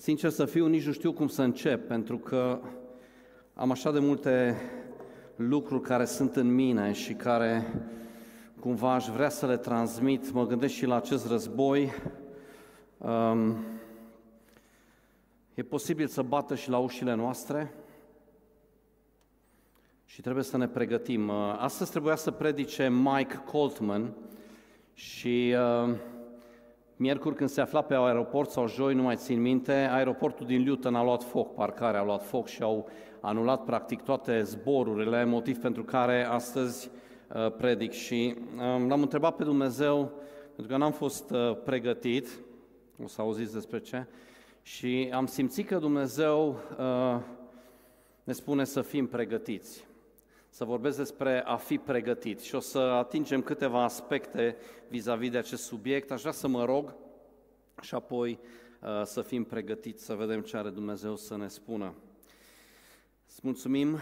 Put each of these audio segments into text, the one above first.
Sincer să fiu, nici nu știu cum să încep, pentru că am așa de multe lucruri care sunt în mine și care cumva aș vrea să le transmit. Mă gândesc și la acest război. Um, e posibil să bată și la ușile noastre și trebuie să ne pregătim. Uh, astăzi trebuia să predice Mike Coltman și uh, Miercuri când se afla pe aeroport sau joi, nu mai țin minte, aeroportul din Luton a luat foc, parcarea a luat foc și au anulat practic toate zborurile, motiv pentru care astăzi uh, predic. Și um, l-am întrebat pe Dumnezeu, pentru că n-am fost uh, pregătit, o să auziți despre ce, și am simțit că Dumnezeu uh, ne spune să fim pregătiți să vorbesc despre a fi pregătit și o să atingem câteva aspecte vis-a-vis de acest subiect. Aș vrea să mă rog și apoi uh, să fim pregătiți, să vedem ce are Dumnezeu să ne spună. Îți mulțumim,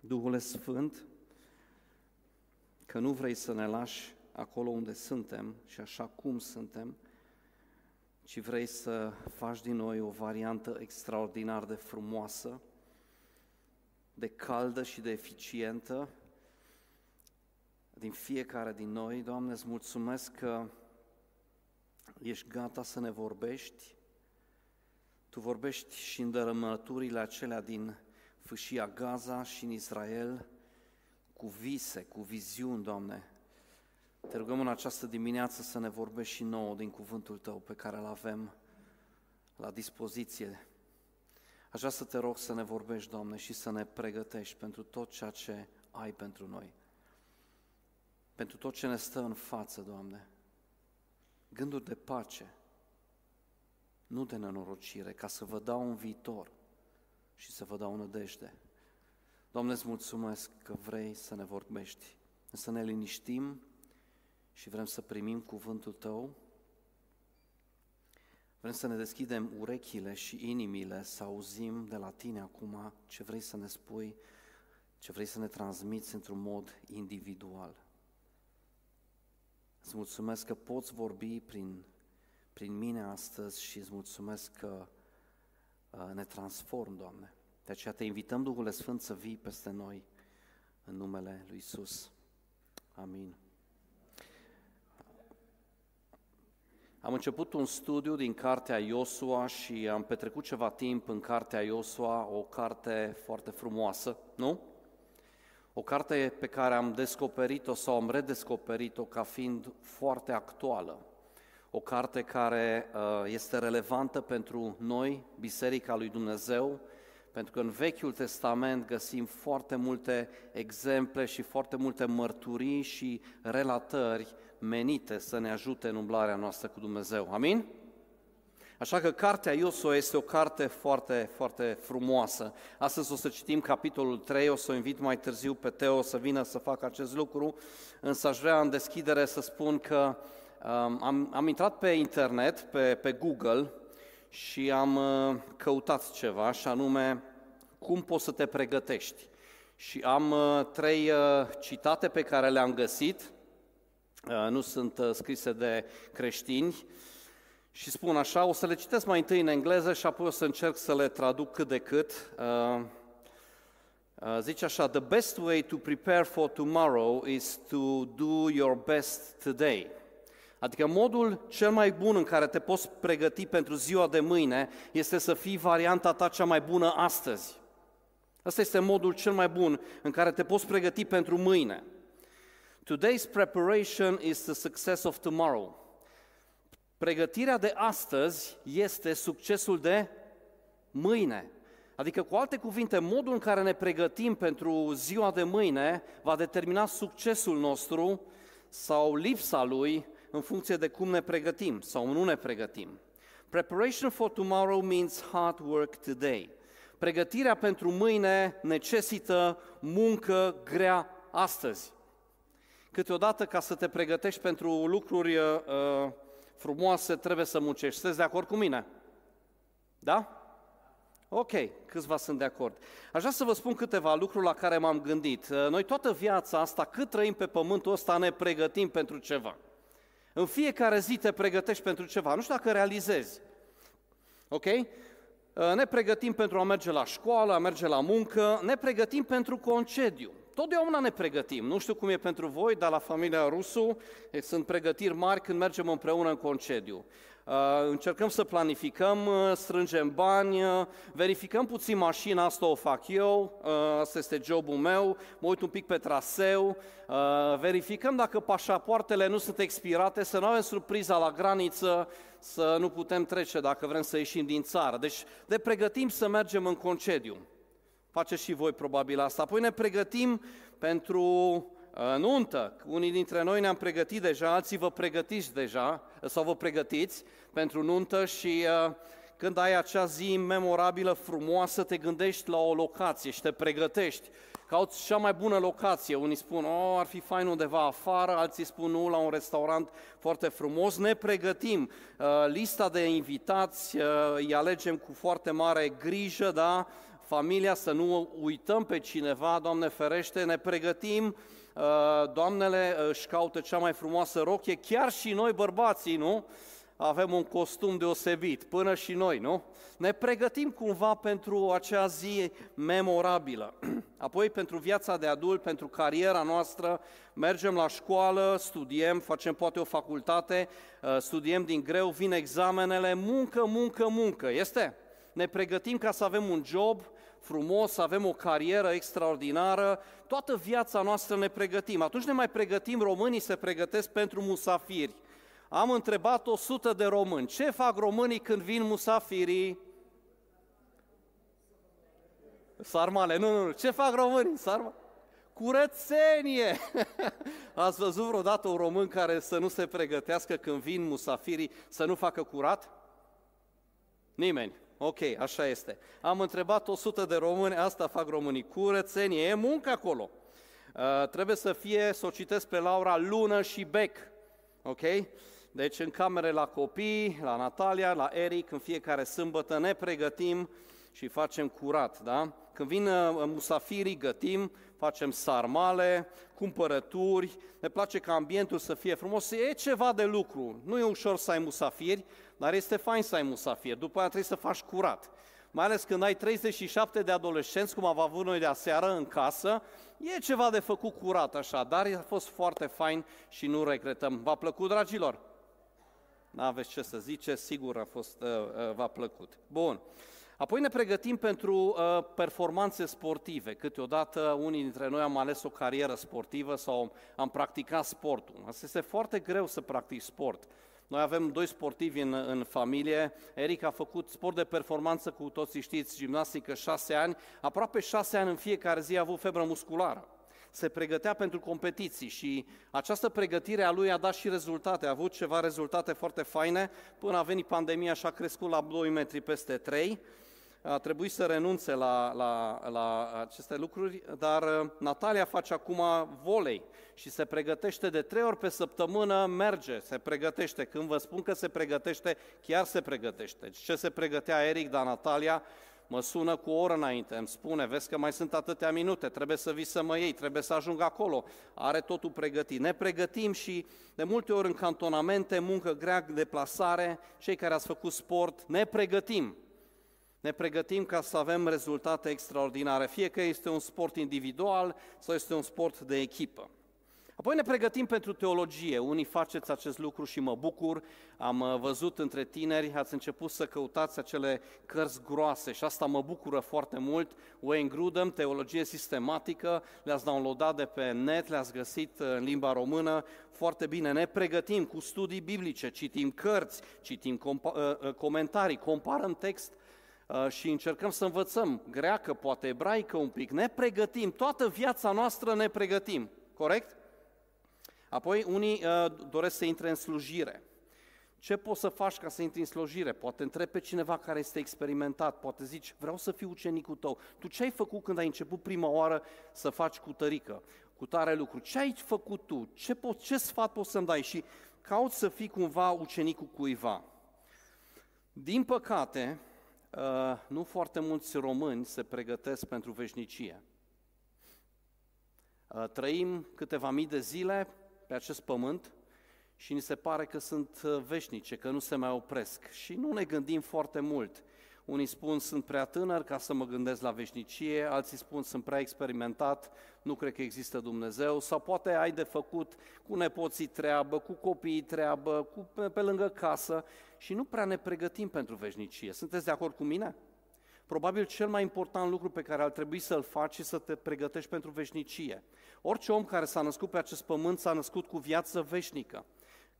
Duhul Sfânt, că nu vrei să ne lași acolo unde suntem și așa cum suntem, ci vrei să faci din noi o variantă extraordinar de frumoasă, de caldă și de eficientă din fiecare din noi. Doamne, îți mulțumesc că ești gata să ne vorbești. Tu vorbești și în dărâmăturile acelea din fâșia Gaza și în Israel, cu vise, cu viziuni, Doamne. Te rugăm în această dimineață să ne vorbești și nouă din cuvântul Tău pe care îl avem la dispoziție Aș vrea să te rog să ne vorbești, Doamne, și să ne pregătești pentru tot ceea ce ai pentru noi. Pentru tot ce ne stă în față, Doamne. Gânduri de pace, nu de nenorocire, ca să vă dau un viitor și să vă dau o nădejde. Doamne, îți mulțumesc că vrei să ne vorbești, să ne liniștim și vrem să primim cuvântul Tău Vrem să ne deschidem urechile și inimile, să auzim de la Tine acum ce vrei să ne spui, ce vrei să ne transmiți într-un mod individual. Îți mulțumesc că poți vorbi prin, prin mine astăzi și îți mulțumesc că uh, ne transform, Doamne. De aceea te invităm, Duhul Sfânt, să vii peste noi în numele Lui Isus. Amin. Am început un studiu din cartea Iosua și am petrecut ceva timp în cartea Iosua, o carte foarte frumoasă, nu? O carte pe care am descoperit-o sau am redescoperit-o ca fiind foarte actuală. O carte care uh, este relevantă pentru noi, Biserica lui Dumnezeu, pentru că în Vechiul Testament găsim foarte multe exemple și foarte multe mărturii și relatări menite să ne ajute în umblarea noastră cu Dumnezeu. Amin? Așa că cartea Iosua este o carte foarte, foarte frumoasă. Astăzi o să citim capitolul 3, o să o invit mai târziu pe Teo să vină să facă acest lucru, însă aș vrea în deschidere să spun că um, am, am intrat pe internet, pe, pe Google, și am uh, căutat ceva, și anume cum poți să te pregătești. Și am uh, trei uh, citate pe care le-am găsit, nu sunt scrise de creștini, și spun așa, o să le citesc mai întâi în engleză și apoi o să încerc să le traduc cât de cât. Zice așa, the best way to prepare for tomorrow is to do your best today. Adică modul cel mai bun în care te poți pregăti pentru ziua de mâine este să fii varianta ta cea mai bună astăzi. Asta este modul cel mai bun în care te poți pregăti pentru mâine. Today's preparation is the success of tomorrow. Pregătirea de astăzi este succesul de mâine. Adică, cu alte cuvinte, modul în care ne pregătim pentru ziua de mâine va determina succesul nostru sau lipsa lui în funcție de cum ne pregătim sau nu ne pregătim. Preparation for tomorrow means hard work today. Pregătirea pentru mâine necesită muncă grea astăzi. Câteodată, ca să te pregătești pentru lucruri uh, frumoase, trebuie să muncești. Sunteți de acord cu mine? Da? Ok, câțiva sunt de acord. Aș vrea să vă spun câteva lucruri la care m-am gândit. Uh, noi toată viața asta, cât trăim pe pământul ăsta, ne pregătim pentru ceva. În fiecare zi te pregătești pentru ceva. Nu știu dacă realizezi. Ok? Ne pregătim pentru a merge la școală, a merge la muncă, ne pregătim pentru concediu. Totdeauna ne pregătim. Nu știu cum e pentru voi, dar la familia Rusu sunt pregătiri mari când mergem împreună în concediu. Uh, încercăm să planificăm, uh, strângem bani, uh, verificăm puțin mașina, asta o fac eu, asta este jobul meu, mă uit un pic pe traseu, verificăm dacă pașapoartele nu sunt expirate, să nu avem surpriza la graniță, să nu putem trece dacă vrem să ieșim din țară. Deci ne pregătim să mergem în concediu. Faceți și voi probabil asta. Apoi ne pregătim pentru uh, nuntă. Unii dintre noi ne-am pregătit deja, alții vă pregătiți deja sau vă pregătiți pentru nuntă și uh, când ai acea zi memorabilă, frumoasă, te gândești la o locație și te pregătești. Cauți cea mai bună locație. Unii spun, oh, ar fi fain undeva afară, alții spun, nu, la un restaurant foarte frumos. Ne pregătim. Uh, lista de invitați îi alegem cu foarte mare grijă, da? familia, să nu uităm pe cineva, Doamne ferește, ne pregătim, uh, doamnele uh, își caută cea mai frumoasă rochie, chiar și noi bărbații, nu? Avem un costum deosebit, până și noi, nu? Ne pregătim cumva pentru acea zi memorabilă. Apoi pentru viața de adult, pentru cariera noastră, mergem la școală, studiem, facem poate o facultate, uh, studiem din greu, vin examenele, muncă, muncă, muncă, este? Ne pregătim ca să avem un job, frumos, să avem o carieră extraordinară, toată viața noastră ne pregătim. Atunci ne mai pregătim, românii se pregătesc pentru musafiri. Am întrebat 100 de români, ce fac românii când vin musafirii? Sarmale, nu, nu, nu, ce fac românii? Sarmale? Curățenie! Ați văzut vreodată un român care să nu se pregătească când vin musafirii să nu facă curat? Nimeni. Ok, așa este. Am întrebat 100 de români, asta fac românii, curățenie, e muncă acolo. Uh, trebuie să fie, să o citesc pe Laura, lună și bec. Ok? Deci în camere la copii, la Natalia, la Eric, în fiecare sâmbătă ne pregătim și facem curat, da? Când vin uh, musafirii, gătim, facem sarmale, cumpărături, ne place ca ambientul să fie frumos, e ceva de lucru. Nu e ușor să ai musafiri, dar este fain să ai musafir. După aia trebuie să faci curat. Mai ales când ai 37 de adolescenți, cum am avut noi de aseară în casă, e ceva de făcut curat așa, dar a fost foarte fain și nu regretăm. V-a plăcut, dragilor? N-aveți ce să zice, sigur a fost, uh, uh, v-a plăcut. Bun. Apoi ne pregătim pentru uh, performanțe sportive. Câteodată unii dintre noi am ales o carieră sportivă sau am practicat sportul. Asta este foarte greu să practici sport. Noi avem doi sportivi în, în familie. Eric a făcut sport de performanță, cu toții știți, gimnastică șase ani. Aproape șase ani în fiecare zi a avut febră musculară. Se pregătea pentru competiții și această pregătire a lui a dat și rezultate. A avut ceva rezultate foarte faine până a venit pandemia și a crescut la 2 metri peste 3 a trebuit să renunțe la, la, la aceste lucruri, dar uh, Natalia face acum volei și se pregătește de trei ori pe săptămână, merge, se pregătește. Când vă spun că se pregătește, chiar se pregătește. Ce se pregătea Eric, dar Natalia mă sună cu o oră înainte, îmi spune, vezi că mai sunt atâtea minute, trebuie să vii să mă iei, trebuie să ajung acolo, are totul pregătit. Ne pregătim și de multe ori în cantonamente, muncă grea, deplasare, cei care ați făcut sport, ne pregătim ne pregătim ca să avem rezultate extraordinare, fie că este un sport individual sau este un sport de echipă. Apoi ne pregătim pentru teologie. Unii faceți acest lucru și mă bucur. Am uh, văzut între tineri, ați început să căutați acele cărți groase și asta mă bucură foarte mult. Wayne Grudem, teologie sistematică, le-ați downloadat de pe net, le-ați găsit uh, în limba română foarte bine. Ne pregătim cu studii biblice, citim cărți, citim compa- uh, comentarii, comparăm text Uh, și încercăm să învățăm greacă, poate ebraică un pic, ne pregătim, toată viața noastră ne pregătim, corect? Apoi unii uh, doresc să intre în slujire. Ce poți să faci ca să intri în slujire? Poate întrebi pe cineva care este experimentat, poate zici, vreau să fiu ucenicul tău. Tu ce ai făcut când ai început prima oară să faci cu tărică, cu tare lucru? Ce ai făcut tu? Ce, po- ce sfat poți să-mi dai? Și cauți să fii cumva ucenicul cuiva. Din păcate, Uh, nu foarte mulți români se pregătesc pentru veșnicie. Uh, trăim câteva mii de zile pe acest pământ și ni se pare că sunt uh, veșnice, că nu se mai opresc și nu ne gândim foarte mult. Unii spun sunt prea tânăr ca să mă gândesc la veșnicie, alții spun sunt prea experimentat, nu cred că există Dumnezeu, sau poate ai de făcut cu nepoții treabă, cu copiii treabă, cu, pe, pe lângă casă și nu prea ne pregătim pentru veșnicie. Sunteți de acord cu mine? Probabil cel mai important lucru pe care ar trebui să-l faci și să te pregătești pentru veșnicie. Orice om care s-a născut pe acest pământ s-a născut cu viață veșnică.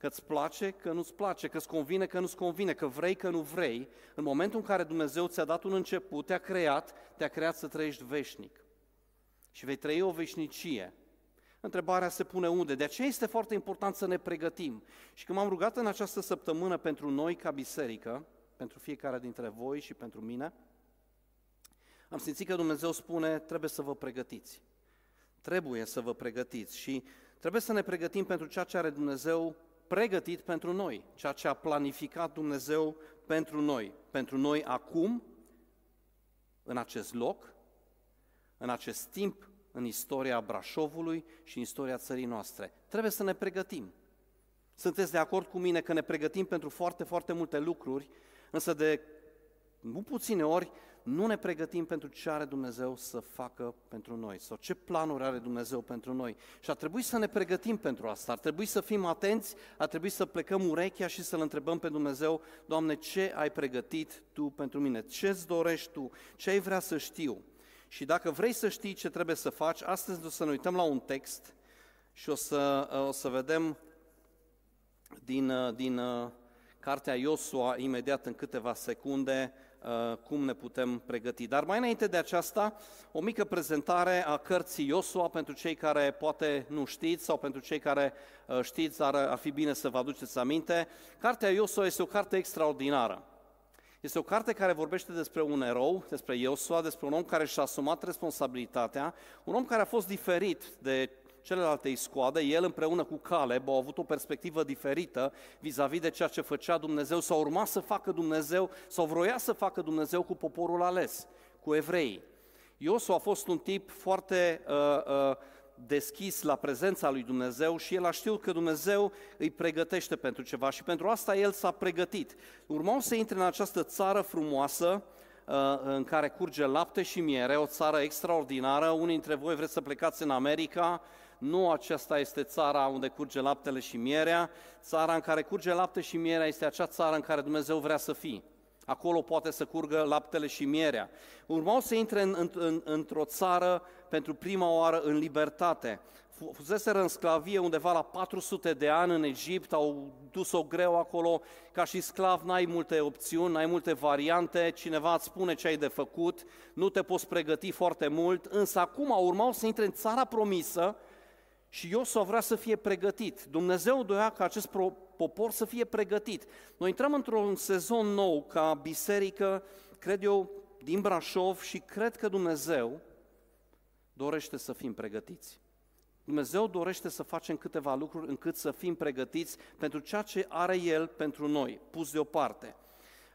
Că îți place, că nu-ți place, că îți convine, că nu-ți convine, că vrei, că nu vrei, în momentul în care Dumnezeu ți-a dat un început, te-a creat, te-a creat să trăiești veșnic. Și vei trăi o veșnicie. Întrebarea se pune unde. De aceea este foarte important să ne pregătim. Și când m-am rugat în această săptămână pentru noi ca biserică, pentru fiecare dintre voi și pentru mine, am simțit că Dumnezeu spune, trebuie să vă pregătiți. Trebuie să vă pregătiți și trebuie să ne pregătim pentru ceea ce are Dumnezeu pregătit pentru noi, ceea ce a planificat Dumnezeu pentru noi, pentru noi acum, în acest loc, în acest timp, în istoria Brașovului și în istoria țării noastre. Trebuie să ne pregătim. Sunteți de acord cu mine că ne pregătim pentru foarte, foarte multe lucruri, însă de nu puține ori nu ne pregătim pentru ce are Dumnezeu să facă pentru noi sau ce planuri are Dumnezeu pentru noi. Și ar trebui să ne pregătim pentru asta, ar trebui să fim atenți, ar trebui să plecăm urechea și să-L întrebăm pe Dumnezeu, Doamne, ce ai pregătit Tu pentru mine? Ce îți dorești Tu? Ce ai vrea să știu? Și dacă vrei să știi ce trebuie să faci, astăzi o să ne uităm la un text și o să, o să vedem din, din cartea Iosua, imediat în câteva secunde, Uh, cum ne putem pregăti. Dar mai înainte de aceasta, o mică prezentare a cărții Iosua pentru cei care poate nu știți sau pentru cei care uh, știți, dar ar fi bine să vă aduceți aminte. Cartea Iosua este o carte extraordinară. Este o carte care vorbește despre un erou, despre Iosua, despre un om care și-a asumat responsabilitatea, un om care a fost diferit de celelalte iscoade, el împreună cu Caleb au avut o perspectivă diferită vis-a-vis de ceea ce făcea Dumnezeu sau urma să facă Dumnezeu sau vroia să facă Dumnezeu cu poporul ales, cu evrei. Iosu a fost un tip foarte uh, uh, deschis la prezența lui Dumnezeu și el a știut că Dumnezeu îi pregătește pentru ceva și pentru asta el s-a pregătit. Urmau să intre în această țară frumoasă, uh, în care curge lapte și miere, o țară extraordinară. Unii dintre voi vreți să plecați în America, nu aceasta este țara unde curge laptele și mierea, țara în care curge lapte și mierea este acea țară în care Dumnezeu vrea să fii. Acolo poate să curgă laptele și mierea. Urmau să intre în, în, în, într-o țară pentru prima oară în libertate. Fuseseră în sclavie undeva la 400 de ani în Egipt, au dus-o greu acolo, ca și sclav n-ai multe opțiuni, n-ai multe variante, cineva îți spune ce ai de făcut, nu te poți pregăti foarte mult, însă acum urmau să intre în țara promisă, și Iosua vrea să fie pregătit. Dumnezeu doia ca acest popor să fie pregătit. Noi intrăm într-un sezon nou ca biserică, cred eu, din Brașov și cred că Dumnezeu dorește să fim pregătiți. Dumnezeu dorește să facem câteva lucruri încât să fim pregătiți pentru ceea ce are El pentru noi, pus deoparte.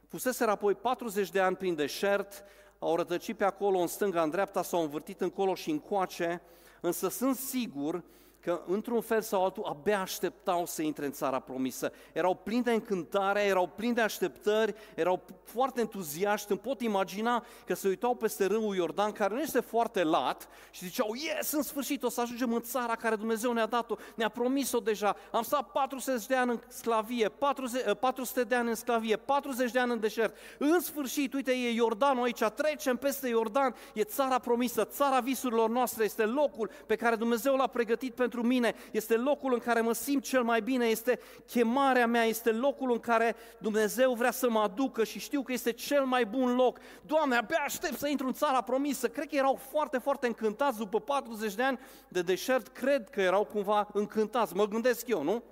Puseseră apoi 40 de ani prin deșert, au rătăcit pe acolo în stânga, în dreapta, s-au învârtit încolo și încoace, însă sunt sigur că într-un fel sau altul abia așteptau să intre în țara promisă. Erau plini de încântare, erau plini de așteptări, erau foarte entuziaști. Îmi pot imagina că se uitau peste râul Iordan, care nu este foarte lat, și ziceau, yes, în sfârșit o să ajungem în țara care Dumnezeu ne-a dat-o, ne-a promis-o deja. Am stat 40 de ani în sclavie, 40, 400 de ani în sclavie, 40 de ani în deșert. În sfârșit, uite, e Iordanul aici, trecem peste Iordan, e țara promisă, țara visurilor noastre, este locul pe care Dumnezeu l-a pregătit pentru pentru mine, este locul în care mă simt cel mai bine, este chemarea mea, este locul în care Dumnezeu vrea să mă aducă și știu că este cel mai bun loc. Doamne, abia aștept să intru în țara promisă. Cred că erau foarte, foarte încântați după 40 de ani de deșert, cred că erau cumva încântați. Mă gândesc eu, nu?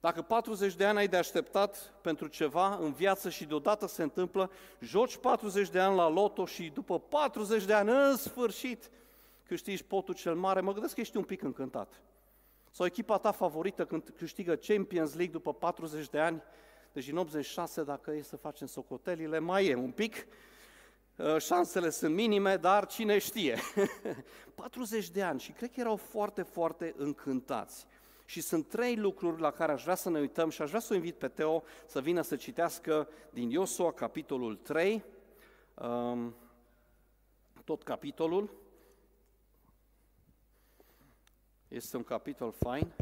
Dacă 40 de ani ai de așteptat pentru ceva în viață și deodată se întâmplă, joci 40 de ani la loto și după 40 de ani, în sfârșit, câștigi potul cel mare, mă gândesc că ești un pic încântat. Sau echipa ta favorită când câștigă Champions League după 40 de ani, deci în 86, dacă e să facem socotelile, mai e un pic, Uh, șansele sunt minime, dar cine știe. 40 de ani și cred că erau foarte, foarte încântați. Și sunt trei lucruri la care aș vrea să ne uităm și aș vrea să o invit pe Teo să vină să citească din Iosua, capitolul 3, um, tot capitolul. Este un capitol fain.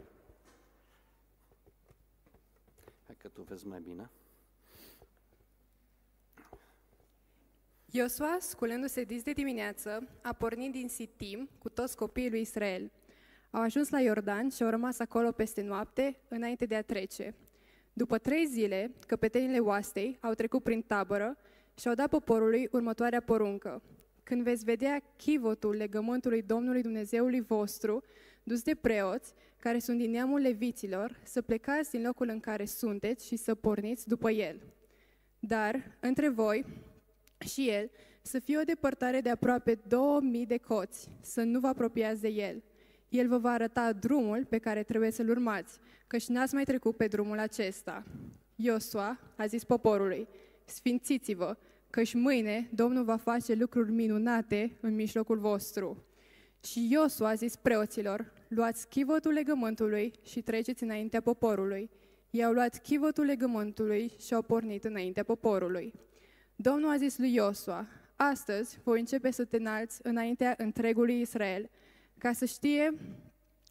Hai că tu vezi mai bine. Iosua, sculându-se dis de dimineață, a pornit din Sitim cu toți copiii lui Israel. Au ajuns la Iordan și au rămas acolo peste noapte, înainte de a trece. După trei zile, căpetenile oastei au trecut prin tabără și au dat poporului următoarea poruncă. Când veți vedea chivotul legământului Domnului Dumnezeului vostru, dus de preoți, care sunt din neamul leviților, să plecați din locul în care sunteți și să porniți după el. Dar, între voi și el, să fie o depărtare de aproape 2000 de coți, să nu vă apropiați de el. El vă va arăta drumul pe care trebuie să-l urmați, căci n-ați mai trecut pe drumul acesta. Iosua a zis poporului, sfințiți-vă, căci mâine Domnul va face lucruri minunate în mijlocul vostru. Și Iosua a zis preoților, luați chivotul legământului și treceți înaintea poporului. I-au luat chivotul legământului și au pornit înaintea poporului. Domnul a zis lui Iosua, astăzi voi începe să te înalți înaintea întregului Israel, ca să știe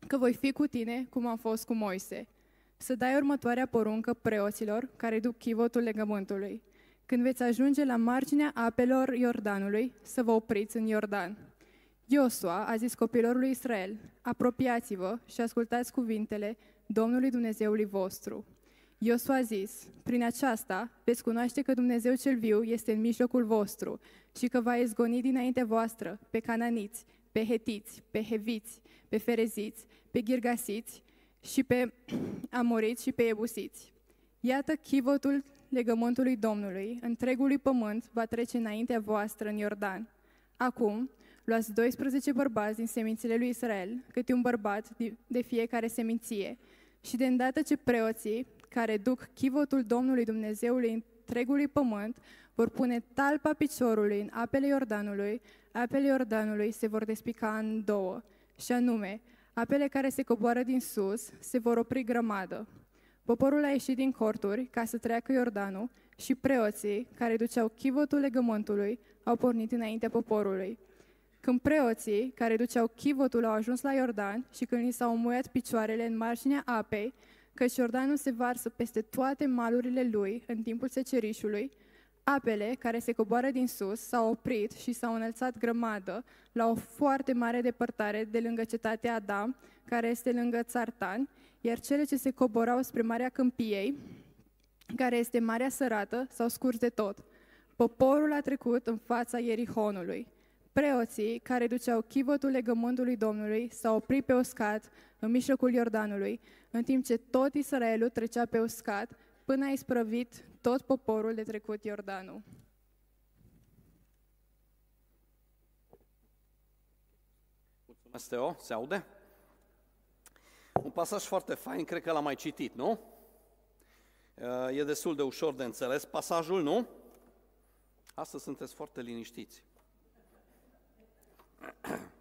că voi fi cu tine cum am fost cu Moise. Să dai următoarea poruncă preoților care duc chivotul legământului. Când veți ajunge la marginea apelor Iordanului, să vă opriți în Iordan. Iosua a zis copilor lui Israel, apropiați-vă și ascultați cuvintele Domnului Dumnezeului vostru. Iosua a zis, prin aceasta veți cunoaște că Dumnezeu cel viu este în mijlocul vostru și că va izgoni dinainte voastră pe cananiți, pe hetiți, pe heviți, pe fereziți, pe ghirgasiți și pe amoriți și pe ebusiți. Iată chivotul legământului Domnului, întregului pământ va trece înaintea voastră în Iordan. Acum, luați 12 bărbați din semințele lui Israel, câte un bărbat de fiecare seminție, și de îndată ce preoții, care duc chivotul Domnului Dumnezeului întregului pământ, vor pune talpa piciorului în apele Iordanului, apele Iordanului se vor despica în două, și anume, apele care se coboară din sus se vor opri grămadă. Poporul a ieșit din corturi ca să treacă Iordanul și preoții, care duceau chivotul legământului, au pornit înaintea poporului. Când preoții, care duceau chivotul, au ajuns la Iordan și când li s-au muiat picioarele în marginea apei, căci Iordanul se varsă peste toate malurile lui în timpul secerișului, apele care se coboară din sus s-au oprit și s-au înălțat grămadă la o foarte mare depărtare de lângă cetatea Adam, care este lângă Țartan, iar cele ce se coborau spre Marea Câmpiei, care este Marea Sărată, s-au scurs de tot. Poporul a trecut în fața Ierihonului. Preoții, care duceau chivotul legământului Domnului, s-au oprit pe uscat în mijlocul Iordanului, în timp ce tot Israelul trecea pe uscat, până a isprăvit tot poporul de trecut Iordanul. Mulțumesc, Teo. Se aude? Un pasaj foarte fain, cred că l-am mai citit, nu? E destul de ușor de înțeles pasajul, nu? Astăzi sunteți foarte liniștiți.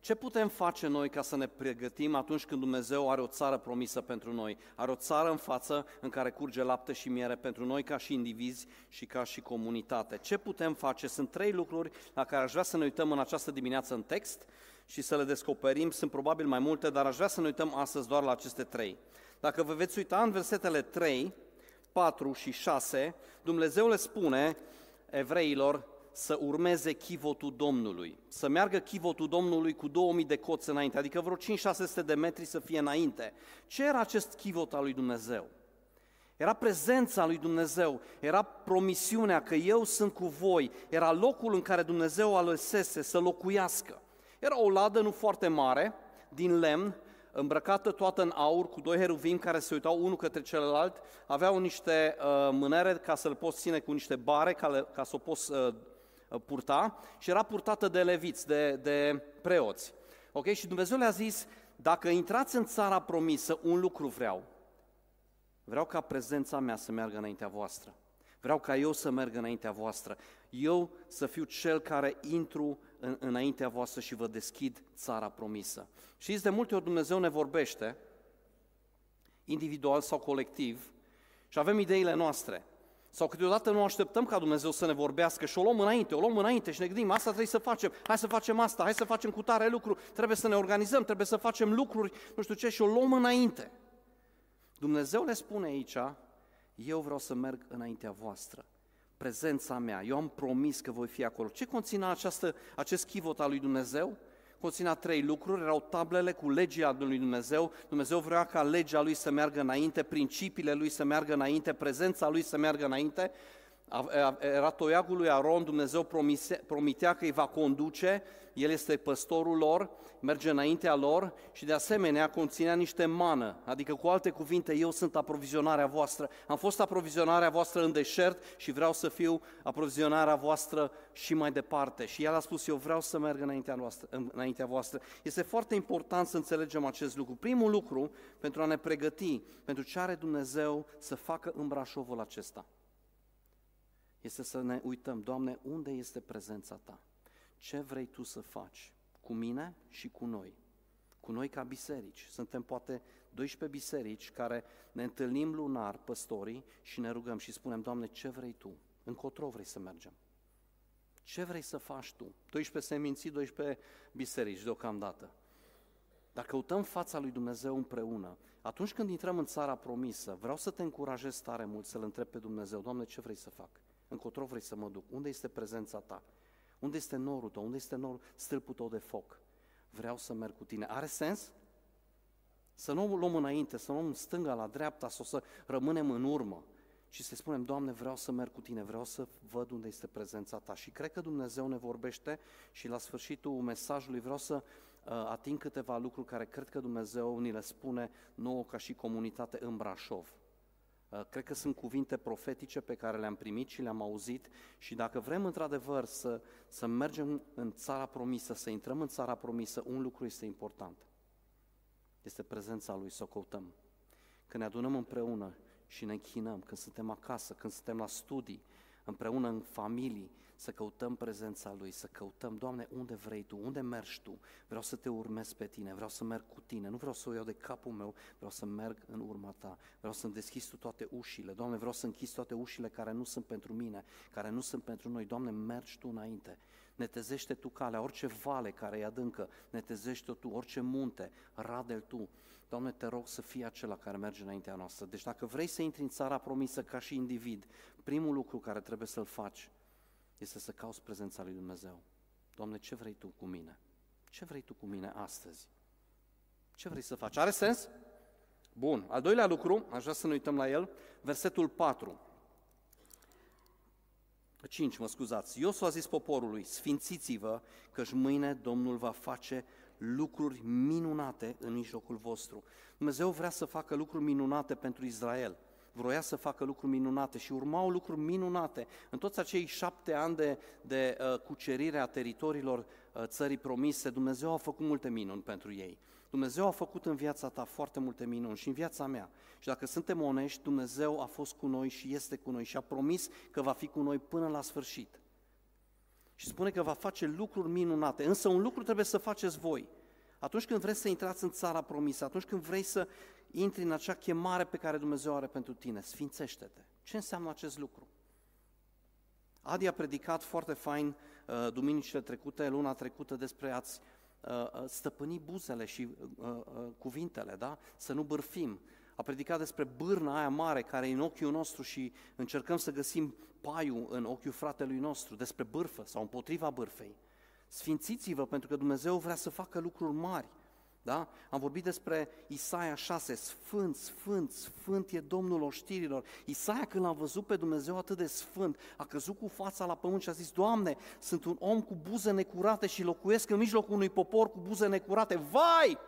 Ce putem face noi ca să ne pregătim atunci când Dumnezeu are o țară promisă pentru noi? Are o țară în față în care curge lapte și miere pentru noi ca și indivizi și ca și comunitate. Ce putem face? Sunt trei lucruri la care aș vrea să ne uităm în această dimineață în text și să le descoperim. Sunt probabil mai multe, dar aș vrea să ne uităm astăzi doar la aceste trei. Dacă vă veți uita în versetele 3, 4 și 6, Dumnezeu le spune evreilor, să urmeze chivotul Domnului, să meargă chivotul Domnului cu 2000 de coți înainte, adică vreo 5-600 de metri să fie înainte. Ce era acest chivot al lui Dumnezeu? Era prezența lui Dumnezeu, era promisiunea că eu sunt cu voi, era locul în care Dumnezeu alăsese să locuiască. Era o ladă nu foarte mare, din lemn, îmbrăcată toată în aur, cu doi heruvim care se uitau unul către celălalt, aveau niște uh, mânere ca să-l poți ține cu niște bare, ca, le, ca să o poți uh, Uh, purta și era purtată de leviți, de, de preoți. Ok? Și Dumnezeu le-a zis, dacă intrați în țara promisă, un lucru vreau. Vreau ca prezența mea să meargă înaintea voastră. Vreau ca eu să merg înaintea voastră. Eu să fiu cel care intru în, înaintea voastră și vă deschid țara promisă. Știți, de multe ori Dumnezeu ne vorbește, individual sau colectiv, și avem ideile noastre. Sau câteodată nu așteptăm ca Dumnezeu să ne vorbească și o luăm înainte, o luăm înainte și ne gândim, asta trebuie să facem, hai să facem asta, hai să facem cu tare lucru, trebuie să ne organizăm, trebuie să facem lucruri, nu știu ce, și o luăm înainte. Dumnezeu le spune aici, eu vreau să merg înaintea voastră, prezența mea, eu am promis că voi fi acolo. Ce conține această, acest chivot al lui Dumnezeu? Conținea trei lucruri, erau tablele cu legea lui Dumnezeu, Dumnezeu vrea ca legea lui să meargă înainte, principiile lui să meargă înainte, prezența lui să meargă înainte, era toiagul lui Aron, Dumnezeu promise, promitea că îi va conduce, el este păstorul lor, merge înaintea lor și de asemenea conținea niște mană, adică cu alte cuvinte, eu sunt aprovizionarea voastră. Am fost aprovizionarea voastră în deșert și vreau să fiu aprovizionarea voastră și mai departe. Și el a spus, eu vreau să merg înaintea, noastră, înaintea voastră. Este foarte important să înțelegem acest lucru. Primul lucru, pentru a ne pregăti pentru ce are Dumnezeu să facă în Brașovul acesta este să ne uităm, Doamne, unde este prezența Ta? Ce vrei Tu să faci cu mine și cu noi? Cu noi ca biserici. Suntem poate 12 biserici care ne întâlnim lunar, păstorii, și ne rugăm și spunem, Doamne, ce vrei Tu? Încotro vrei să mergem? Ce vrei să faci Tu? 12 seminții, 12 biserici deocamdată. Dacă căutăm fața lui Dumnezeu împreună, atunci când intrăm în țara promisă, vreau să te încurajez tare mult să-L întreb pe Dumnezeu, Doamne, ce vrei să fac? Încotro vrei să mă duc? Unde este prezența ta? Unde este norul tău? Unde este norul, stâlpul tău de foc? Vreau să merg cu tine. Are sens? Să nu luăm înainte, să nu luăm stânga la dreapta sau să rămânem în urmă și să spunem, Doamne, vreau să merg cu Tine, vreau să văd unde este prezența Ta. Și cred că Dumnezeu ne vorbește și la sfârșitul mesajului vreau să uh, ating câteva lucruri care cred că Dumnezeu ni le spune nouă ca și comunitate în Brașov. Uh, cred că sunt cuvinte profetice pe care le-am primit și le-am auzit și dacă vrem într-adevăr să, să mergem în țara promisă, să intrăm în țara promisă, un lucru este important. Este prezența Lui, să o căutăm. Când ne adunăm împreună și ne închinăm, când suntem acasă, când suntem la studii, împreună în familii, să căutăm prezența Lui, să căutăm, Doamne, unde vrei Tu, unde mergi Tu, vreau să Te urmez pe Tine, vreau să merg cu Tine, nu vreau să o iau de capul meu, vreau să merg în urma Ta, vreau să-mi deschizi Tu toate ușile, Doamne, vreau să închizi toate ușile care nu sunt pentru mine, care nu sunt pentru noi, Doamne, mergi Tu înainte, netezește Tu calea, orice vale care e adâncă, netezește Tu, orice munte, radel Tu, Doamne, te rog să fii acela care merge înaintea noastră. Deci dacă vrei să intri în țara promisă ca și individ, primul lucru care trebuie să-l faci este să cauți prezența lui Dumnezeu. Doamne, ce vrei Tu cu mine? Ce vrei Tu cu mine astăzi? Ce vrei să faci? Are sens? Bun. Al doilea lucru, aș vrea să ne uităm la el, versetul 4. 5, mă scuzați. Iosu a zis poporului, sfințiți-vă, căci mâine Domnul va face lucruri minunate în mijlocul vostru. Dumnezeu vrea să facă lucruri minunate pentru Israel vroia să facă lucruri minunate și urmau lucruri minunate. În toți acei șapte ani de, de uh, cucerire a teritoriilor uh, țării promise, Dumnezeu a făcut multe minuni pentru ei. Dumnezeu a făcut în viața ta foarte multe minuni și în viața mea. Și dacă suntem onești, Dumnezeu a fost cu noi și este cu noi și a promis că va fi cu noi până la sfârșit. Și spune că va face lucruri minunate. Însă un lucru trebuie să faceți voi. Atunci când vreți să intrați în țara promisă, atunci când vrei să intri în acea chemare pe care Dumnezeu are pentru tine, sfințește-te. Ce înseamnă acest lucru? Adi a predicat foarte fain uh, duminicile trecute, luna trecută, despre a-ți uh, uh, stăpâni buzele și cuvintele, da? Să nu bârfim. A predicat despre bârna aia mare care e în ochiul nostru și încercăm să găsim paiul în ochiul fratelui nostru, despre bârfă sau împotriva bârfei. Sfințiți-vă pentru că Dumnezeu vrea să facă lucruri mari. Da? Am vorbit despre Isaia 6, Sfânt, Sfânt, Sfânt e Domnul oștirilor. Isaia când l-a văzut pe Dumnezeu atât de sfânt, a căzut cu fața la pământ și a zis, Doamne, sunt un om cu buze necurate și locuiesc în mijlocul unui popor cu buze necurate. Vai!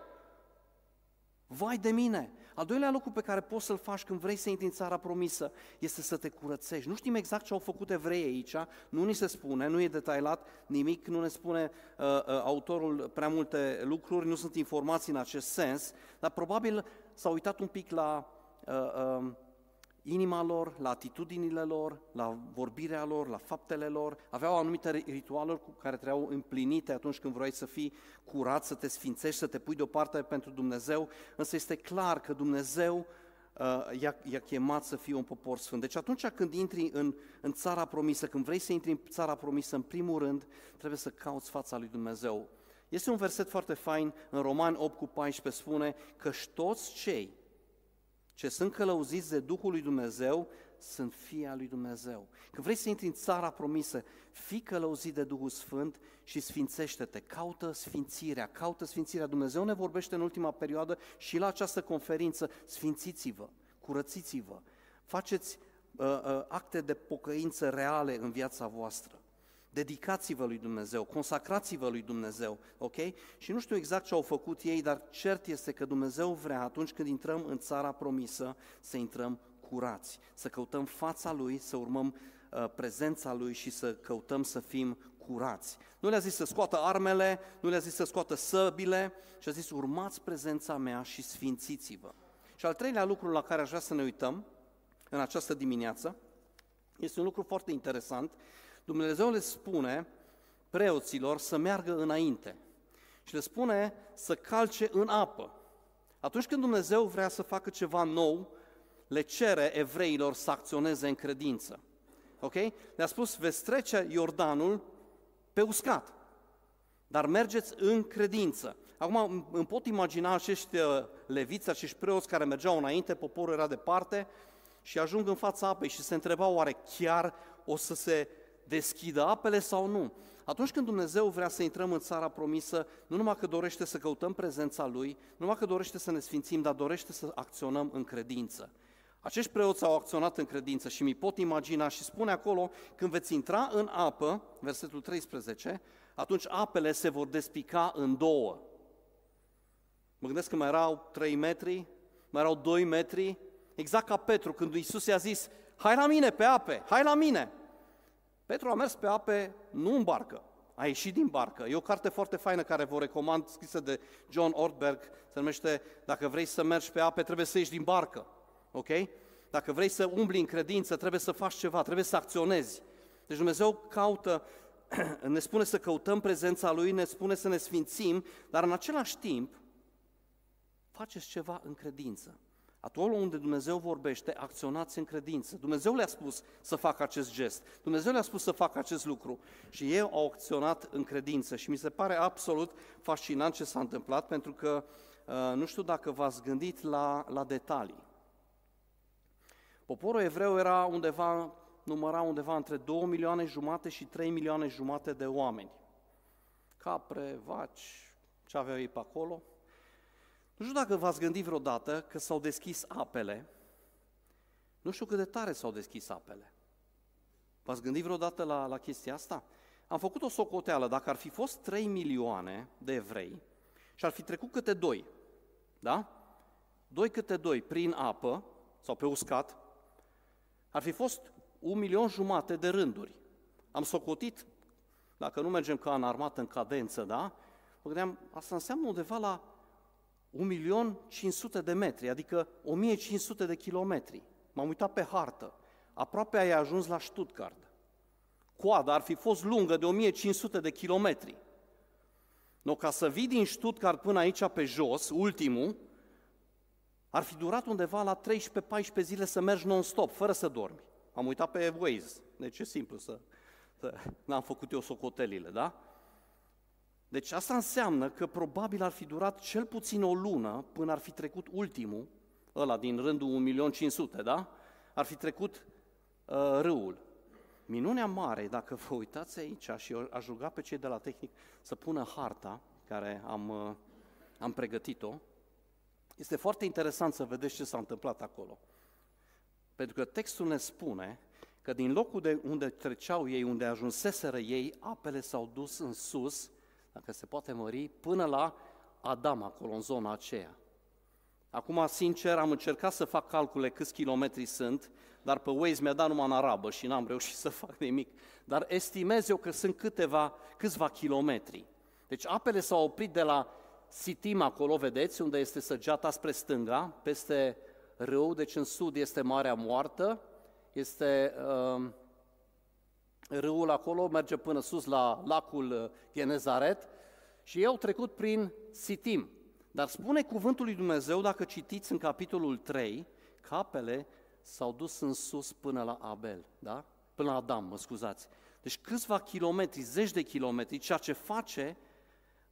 Vai de mine! Al doilea lucru pe care poți să-l faci când vrei să intri în țara promisă este să te curățești. Nu știm exact ce au făcut evreii aici, nu ni se spune, nu e detailat nimic, nu ne spune uh, uh, autorul prea multe lucruri, nu sunt informații în acest sens, dar probabil s-a uitat un pic la uh, uh, inima lor, la atitudinile lor, la vorbirea lor, la faptele lor, aveau anumite ritualuri cu care trebuiau împlinite atunci când vrei să fii curat, să te sfințești, să te pui deoparte pentru Dumnezeu, însă este clar că Dumnezeu uh, i-a, i-a chemat să fie un popor sfânt. Deci atunci când intri în, în țara promisă, când vrei să intri în țara promisă, în primul rând trebuie să cauți fața lui Dumnezeu. Este un verset foarte fain, în Roman 8 cu 14 spune că toți cei ce sunt călăuziți de Duhul lui Dumnezeu, sunt fii al lui Dumnezeu. Când vrei să intri în țara promisă, fii călăuzit de Duhul Sfânt și sfințește-te, caută sfințirea, caută sfințirea. Dumnezeu ne vorbește în ultima perioadă și la această conferință, sfințiți-vă, curățiți-vă, faceți uh, uh, acte de pocăință reale în viața voastră. Dedicați-vă lui Dumnezeu, consacrați-vă lui Dumnezeu, ok? Și nu știu exact ce au făcut ei, dar cert este că Dumnezeu vrea atunci când intrăm în țara promisă să intrăm curați, să căutăm fața Lui, să urmăm uh, prezența Lui și să căutăm să fim curați. Nu le-a zis să scoată armele, nu le-a zis să scoată săbile, și a zis urmați prezența mea și sfințiți-vă. Și al treilea lucru la care aș vrea să ne uităm în această dimineață este un lucru foarte interesant Dumnezeu le spune preoților să meargă înainte și le spune să calce în apă. Atunci când Dumnezeu vrea să facă ceva nou, le cere evreilor să acționeze în credință. Ok? Le-a spus, veți trece Iordanul pe uscat, dar mergeți în credință. Acum îmi pot imagina acești uh, leviți, acești preoți care mergeau înainte, poporul era departe și ajung în fața apei și se întrebau oare chiar o să se deschidă apele sau nu. Atunci când Dumnezeu vrea să intrăm în țara promisă, nu numai că dorește să căutăm prezența Lui, nu numai că dorește să ne sfințim, dar dorește să acționăm în credință. Acești preoți au acționat în credință și mi pot imagina și spune acolo, când veți intra în apă, versetul 13, atunci apele se vor despica în două. Mă gândesc că mai erau 3 metri, mai erau 2 metri, exact ca Petru, când Iisus i-a zis, hai la mine pe ape, hai la mine. Petru a mers pe ape, nu în barcă, a ieșit din barcă. E o carte foarte faină care vă recomand, scrisă de John Ortberg, se numește Dacă vrei să mergi pe ape, trebuie să ieși din barcă. Ok? Dacă vrei să umbli în credință, trebuie să faci ceva, trebuie să acționezi. Deci Dumnezeu caută, ne spune să căutăm prezența Lui, ne spune să ne sfințim, dar în același timp faceți ceva în credință. Acolo unde Dumnezeu vorbește, acționați în credință. Dumnezeu le-a spus să facă acest gest. Dumnezeu le-a spus să facă acest lucru. Și ei au acționat în credință. Și mi se pare absolut fascinant ce s-a întâmplat, pentru că uh, nu știu dacă v-ați gândit la, la detalii. Poporul evreu era undeva, număra undeva între 2 milioane jumate și 3 milioane jumate de oameni. Capre, vaci, ce aveau ei pe acolo – nu știu dacă v-ați gândit vreodată că s-au deschis apele, nu știu cât de tare s-au deschis apele. V-ați gândit vreodată la, la chestia asta? Am făcut o socoteală, dacă ar fi fost 3 milioane de evrei și ar fi trecut câte doi, da? Doi câte doi prin apă sau pe uscat, ar fi fost un milion jumate de rânduri. Am socotit, dacă nu mergem ca în armată în cadență, da? Mă gândeam, asta înseamnă undeva la 1.500.000 de metri, adică 1.500 de kilometri. M-am uitat pe hartă. Aproape ai ajuns la Stuttgart. Coada ar fi fost lungă de 1.500 de kilometri. No, ca să vii din Stuttgart până aici pe jos, ultimul, ar fi durat undeva la 13-14 zile să mergi non-stop, fără să dormi. Am uitat pe Waze, deci e simplu să... să n-am făcut eu socotelile, da? Deci asta înseamnă că probabil ar fi durat cel puțin o lună până ar fi trecut ultimul, ăla din rândul 1.500.000, da? Ar fi trecut uh, râul. Minunea mare, dacă vă uitați aici și aș ruga pe cei de la tehnic să pună harta care am, uh, am pregătit-o, este foarte interesant să vedeți ce s-a întâmplat acolo. Pentru că textul ne spune că din locul de unde treceau ei, unde ajunseseră ei, apele s-au dus în sus dacă se poate mări, până la Adam, acolo, în zona aceea. Acum, sincer, am încercat să fac calcule câți kilometri sunt, dar pe Waze mi-a dat numai în arabă și n-am reușit să fac nimic. Dar estimez eu că sunt câteva, câțiva kilometri. Deci apele s-au oprit de la Sitim acolo, vedeți, unde este săgeata spre stânga, peste râu, deci în sud este Marea Moartă, este uh, râul acolo, merge până sus la lacul uh, Genezaret și ei au trecut prin Sitim. Dar spune cuvântul lui Dumnezeu, dacă citiți în capitolul 3, capele s-au dus în sus până la Abel, da? Până la Adam, mă scuzați. Deci câțiva kilometri, zeci de kilometri, ceea ce face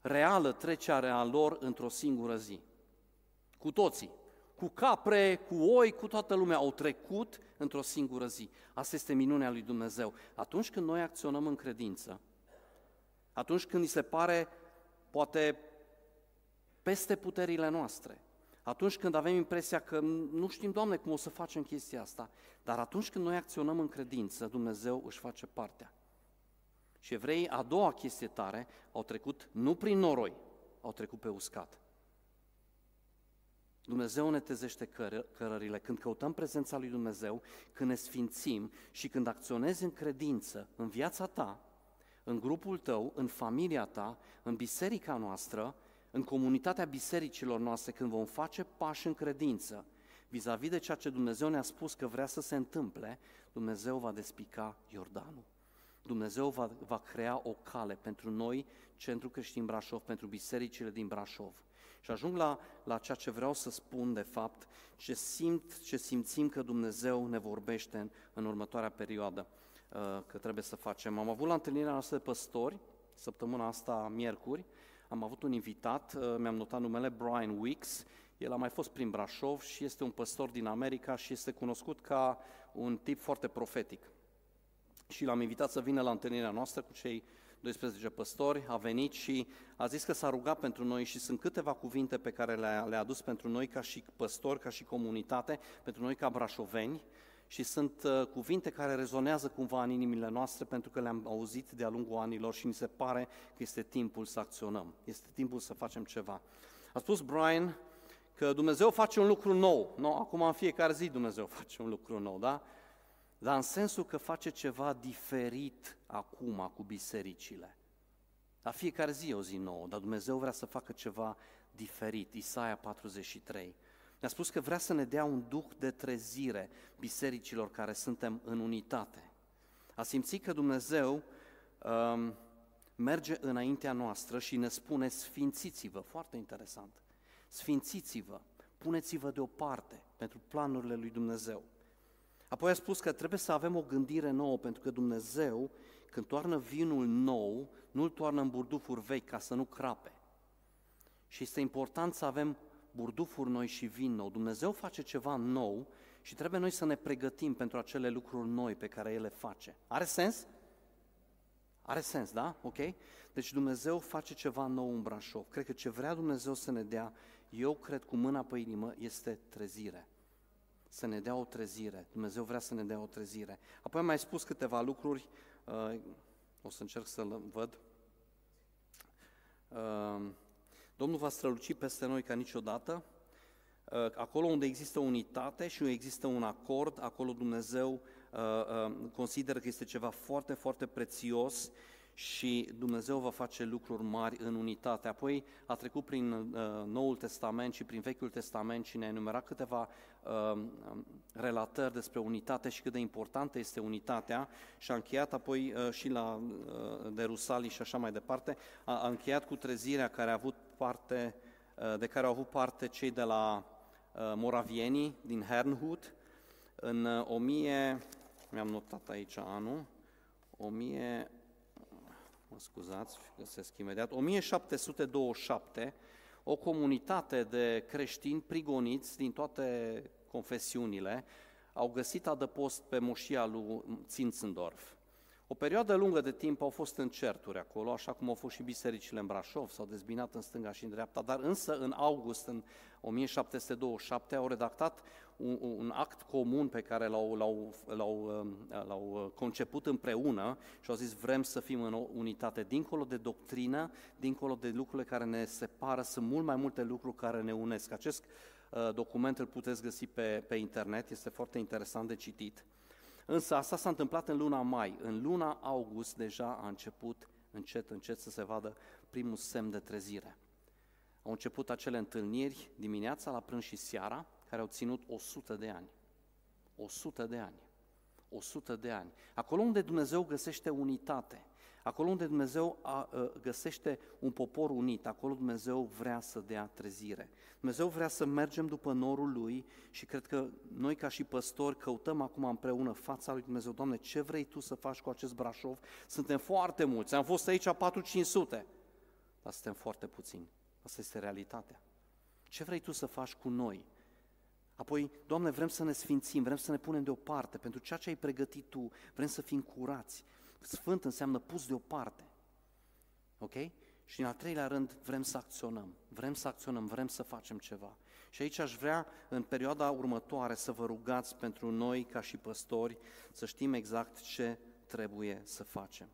reală trecerea lor într-o singură zi. Cu toții. Cu capre, cu oi, cu toată lumea au trecut într-o singură zi. Asta este minunea lui Dumnezeu. Atunci când noi acționăm în credință, atunci când ni se pare, poate, peste puterile noastre, atunci când avem impresia că nu știm, Doamne, cum o să facem chestia asta, dar atunci când noi acționăm în credință, Dumnezeu își face partea. Și evrei, a doua chestie tare, au trecut nu prin noroi, au trecut pe uscat. Dumnezeu ne tezește căr- cărările când căutăm prezența lui Dumnezeu, când ne sfințim și când acționezi în credință în viața ta, în grupul tău, în familia ta, în biserica noastră, în comunitatea bisericilor noastre, când vom face pași în credință, vis-a-vis de ceea ce Dumnezeu ne-a spus că vrea să se întâmple, Dumnezeu va despica Iordanul. Dumnezeu va, va crea o cale pentru noi, Centrul Creștin Brașov, pentru bisericile din Brașov. Și ajung la, la ceea ce vreau să spun, de fapt, ce simt, ce simțim că Dumnezeu ne vorbește în, în următoarea perioadă uh, că trebuie să facem. Am avut la întâlnirea noastră de păstori, săptămâna asta, miercuri, am avut un invitat, uh, mi-am notat numele Brian Wicks, el a mai fost prin Brașov și este un păstor din America și este cunoscut ca un tip foarte profetic. Și l-am invitat să vină la întâlnirea noastră cu cei 12 păstori, a venit și a zis că s-a rugat pentru noi și sunt câteva cuvinte pe care le-a, le adus pentru noi ca și păstori, ca și comunitate, pentru noi ca brașoveni și sunt uh, cuvinte care rezonează cumva în inimile noastre pentru că le-am auzit de-a lungul anilor și mi se pare că este timpul să acționăm, este timpul să facem ceva. A spus Brian că Dumnezeu face un lucru nou. No, acum în fiecare zi Dumnezeu face un lucru nou, da? Dar în sensul că face ceva diferit acum cu bisericile. La fiecare zi e o zi nouă, dar Dumnezeu vrea să facă ceva diferit. Isaia 43. Ne-a spus că vrea să ne dea un duh de trezire bisericilor care suntem în unitate. A simțit că Dumnezeu um, merge înaintea noastră și ne spune sfințiți-vă, foarte interesant, sfințiți-vă, puneți-vă deoparte pentru planurile lui Dumnezeu. Apoi a spus că trebuie să avem o gândire nouă, pentru că Dumnezeu, când toarnă vinul nou, nu-l toarnă în burdufuri vechi ca să nu crape. Și este important să avem burdufuri noi și vin nou. Dumnezeu face ceva nou și trebuie noi să ne pregătim pentru acele lucruri noi pe care El le face. Are sens? Are sens, da? Ok? Deci Dumnezeu face ceva nou în Brașov. Cred că ce vrea Dumnezeu să ne dea, eu cred cu mâna pe inimă, este trezire să ne dea o trezire. Dumnezeu vrea să ne dea o trezire. Apoi am mai spus câteva lucruri, uh, o să încerc să le văd. Uh, Domnul va străluci peste noi ca niciodată. Uh, acolo unde există unitate și unde există un acord, acolo Dumnezeu consideră că este ceva foarte, foarte prețios și Dumnezeu va face lucruri mari în unitate. Apoi a trecut prin uh, Noul Testament și prin Vechiul Testament și ne-a enumerat câteva uh, relatări despre unitate și cât de importantă este unitatea și a încheiat apoi uh, și la uh, de Rusalii și așa mai departe, a, a încheiat cu trezirea care a avut parte, uh, de care au avut parte cei de la uh, Moravienii din Hernhut în uh, 1000, mi-am notat aici anul, 1000 mă scuzați, găsesc imediat, 1727, o comunitate de creștini prigoniți din toate confesiunile au găsit adăpost pe moșia lui Zinzendorf. O perioadă lungă de timp au fost în certuri acolo, așa cum au fost și bisericile în Brașov, s-au dezbinat în stânga și în dreapta, dar însă în august, în 1727, au redactat un, un act comun pe care l-au, l-au, l-au, um, l-au conceput împreună și au zis vrem să fim în unitate. Dincolo de doctrină, dincolo de lucrurile care ne separă, sunt mult mai multe lucruri care ne unesc. Acest uh, document îl puteți găsi pe, pe internet, este foarte interesant de citit. Însă asta s-a întâmplat în luna mai. În luna august deja a început încet, încet să se vadă primul semn de trezire. Au început acele întâlniri dimineața, la prânz și seara, care au ținut 100 de ani. 100 de ani. 100 de ani. Acolo unde Dumnezeu găsește unitate, acolo unde Dumnezeu a, a, găsește un popor unit, acolo Dumnezeu vrea să dea trezire. Dumnezeu vrea să mergem după norul Lui și cred că noi ca și păstori căutăm acum împreună fața Lui Dumnezeu. Doamne, ce vrei Tu să faci cu acest Brașov? Suntem foarte mulți, am fost aici 4-500, dar suntem foarte puțini. Asta este realitatea. Ce vrei Tu să faci cu noi? Apoi, Doamne, vrem să ne sfințim, vrem să ne punem deoparte pentru ceea ce ai pregătit Tu, vrem să fim curați. Sfânt înseamnă pus deoparte. Ok? Și în al treilea rând, vrem să acționăm, vrem să acționăm, vrem să facem ceva. Și aici aș vrea, în perioada următoare, să vă rugați pentru noi, ca și păstori, să știm exact ce trebuie să facem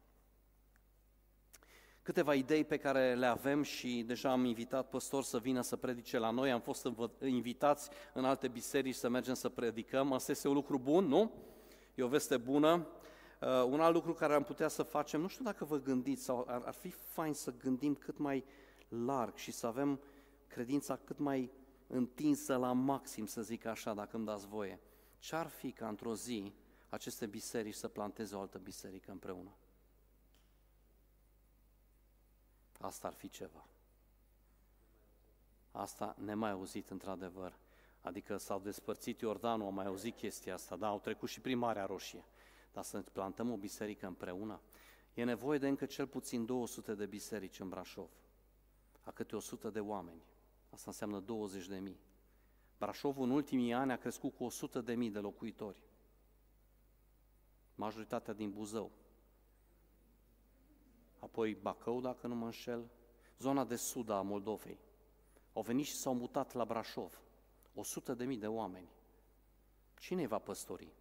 câteva idei pe care le avem și deja am invitat păstor să vină să predice la noi, am fost invitați în alte biserici să mergem să predicăm, asta este un lucru bun, nu? E o veste bună. Uh, un alt lucru care am putea să facem, nu știu dacă vă gândiți, sau ar, ar fi fain să gândim cât mai larg și să avem credința cât mai întinsă la maxim, să zic așa, dacă îmi dați voie. Ce-ar fi ca într-o zi aceste biserici să planteze o altă biserică împreună? Asta ar fi ceva. Asta nemai auzit într-adevăr. Adică s-au despărțit Iordanul, au mai auzit chestia asta, da, au trecut și prin Marea Roșie. Dar să plantăm o biserică împreună, e nevoie de încă cel puțin 200 de biserici în Brașov, a câte 100 de oameni. Asta înseamnă 20 de mii. Brașovul în ultimii ani a crescut cu 100 de mii de locuitori. Majoritatea din Buzău apoi Bacău, dacă nu mă înșel, zona de sud a Moldovei. Au venit și s-au mutat la Brașov. O sută de mii de oameni. Cine va păstori?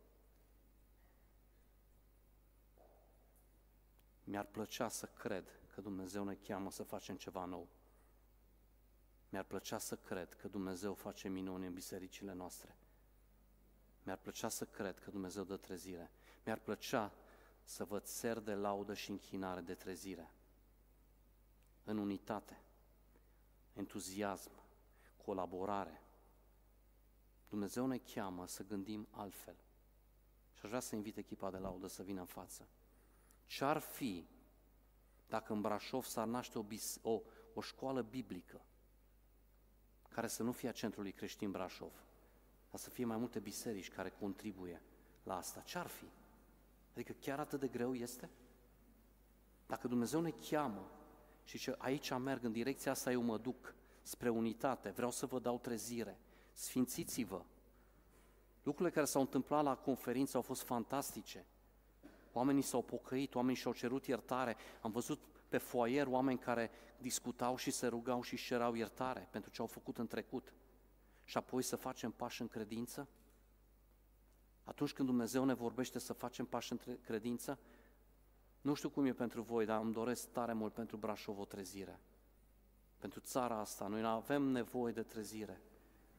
Mi-ar plăcea să cred că Dumnezeu ne cheamă să facem ceva nou. Mi-ar plăcea să cred că Dumnezeu face minuni în bisericile noastre. Mi-ar plăcea să cred că Dumnezeu dă trezire. Mi-ar plăcea să văd ser de laudă și închinare de trezire. În unitate, entuziasm, colaborare. Dumnezeu ne cheamă să gândim altfel. Și aș vrea să invit echipa de laudă să vină în față. Ce-ar fi dacă în Brașov s-ar naște o, bis- o, o școală biblică care să nu fie a centrului creștin Brașov, dar să fie mai multe biserici care contribuie la asta? Ce-ar fi? Adică chiar atât de greu este? Dacă Dumnezeu ne cheamă și ce aici merg, în direcția asta eu mă duc, spre unitate, vreau să vă dau trezire, sfințiți-vă. Lucrurile care s-au întâmplat la conferință au fost fantastice. Oamenii s-au pocăit, oamenii și-au cerut iertare. Am văzut pe foaier oameni care discutau și se rugau și își cerau iertare pentru ce au făcut în trecut. Și apoi să facem pași în credință? Atunci când Dumnezeu ne vorbește să facem pași în credință, nu știu cum e pentru voi, dar îmi doresc tare mult pentru Brașov o trezire. Pentru țara asta, noi avem nevoie de trezire.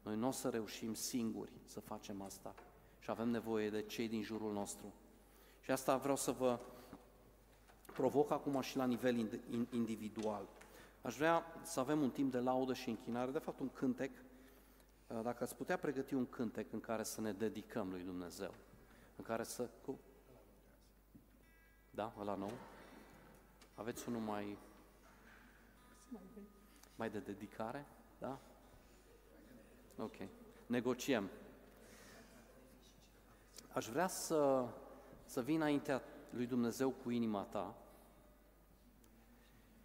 Noi nu o să reușim singuri să facem asta și avem nevoie de cei din jurul nostru. Și asta vreau să vă provoc acum și la nivel individual. Aș vrea să avem un timp de laudă și închinare, de fapt un cântec, Uh, dacă ați putea pregăti un cântec în care să ne dedicăm lui Dumnezeu, în care să... Cu... Da, ăla nou? Aveți unul mai... mai de dedicare? Da? Ok. Negociem. Aș vrea să, să vin înaintea lui Dumnezeu cu inima ta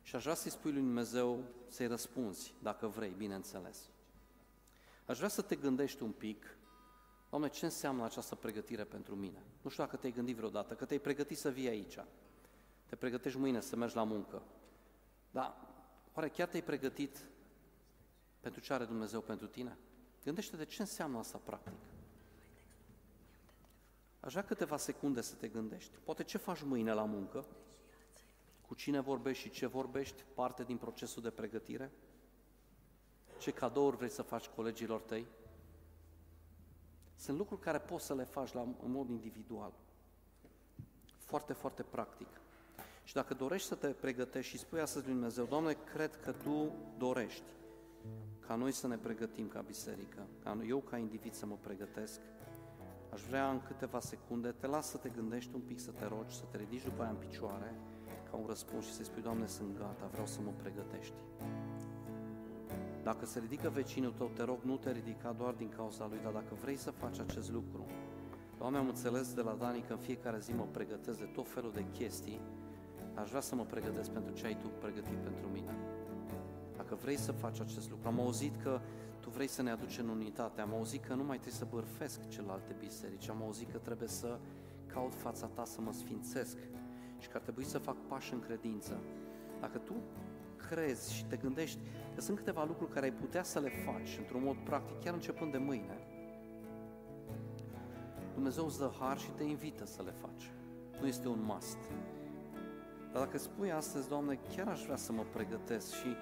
și aș vrea să-i spui lui Dumnezeu să-i răspunzi, dacă vrei, bineînțeles. Aș vrea să te gândești un pic, Doamne, ce înseamnă această pregătire pentru mine? Nu știu dacă te-ai gândit vreodată, că te-ai pregătit să vii aici. Te pregătești mâine să mergi la muncă. Dar oare chiar te-ai pregătit pentru ce are Dumnezeu pentru tine? Gândește de ce înseamnă asta practic. Aș vrea câteva secunde să te gândești. Poate ce faci mâine la muncă? Cu cine vorbești și ce vorbești? Parte din procesul de pregătire? ce cadouri vrei să faci colegilor tăi. Sunt lucruri care poți să le faci la, în mod individual. Foarte, foarte practic. Și dacă dorești să te pregătești și spui astăzi lui Dumnezeu, Doamne, cred că Tu dorești ca ca noi să ne pregătim ca biserică, ca eu ca individ să mă pregătesc, aș vrea în câteva secunde, te las să te gândești un pic, să te rogi, să te ridici după aia în picioare, ca un răspuns și să-i spui, Doamne, sunt gata, vreau să mă pregătești. Dacă se ridică vecinul tău, te rog, nu te ridica doar din cauza lui, dar dacă vrei să faci acest lucru, Doamne, am înțeles de la Dani că în fiecare zi mă pregătesc de tot felul de chestii, aș vrea să mă pregătesc pentru ce ai Tu pregătit pentru mine. Dacă vrei să faci acest lucru, am auzit că Tu vrei să ne aduci în unitate, am auzit că nu mai trebuie să bărfesc celelalte biserici, am auzit că trebuie să caut fața Ta să mă sfințesc și că ar trebui să fac pași în credință. Dacă Tu crezi și te gândești că sunt câteva lucruri care ai putea să le faci într-un mod practic, chiar începând de mâine, Dumnezeu îți dă har și te invită să le faci. Nu este un must. Dar dacă spui astăzi, Doamne, chiar aș vrea să mă pregătesc și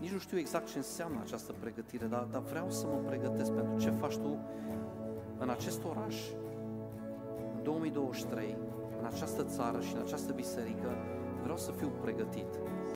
nici nu știu exact ce înseamnă această pregătire, dar, dar vreau să mă pregătesc pentru ce faci Tu în acest oraș, în 2023, în această țară și în această biserică, vreau să fiu pregătit.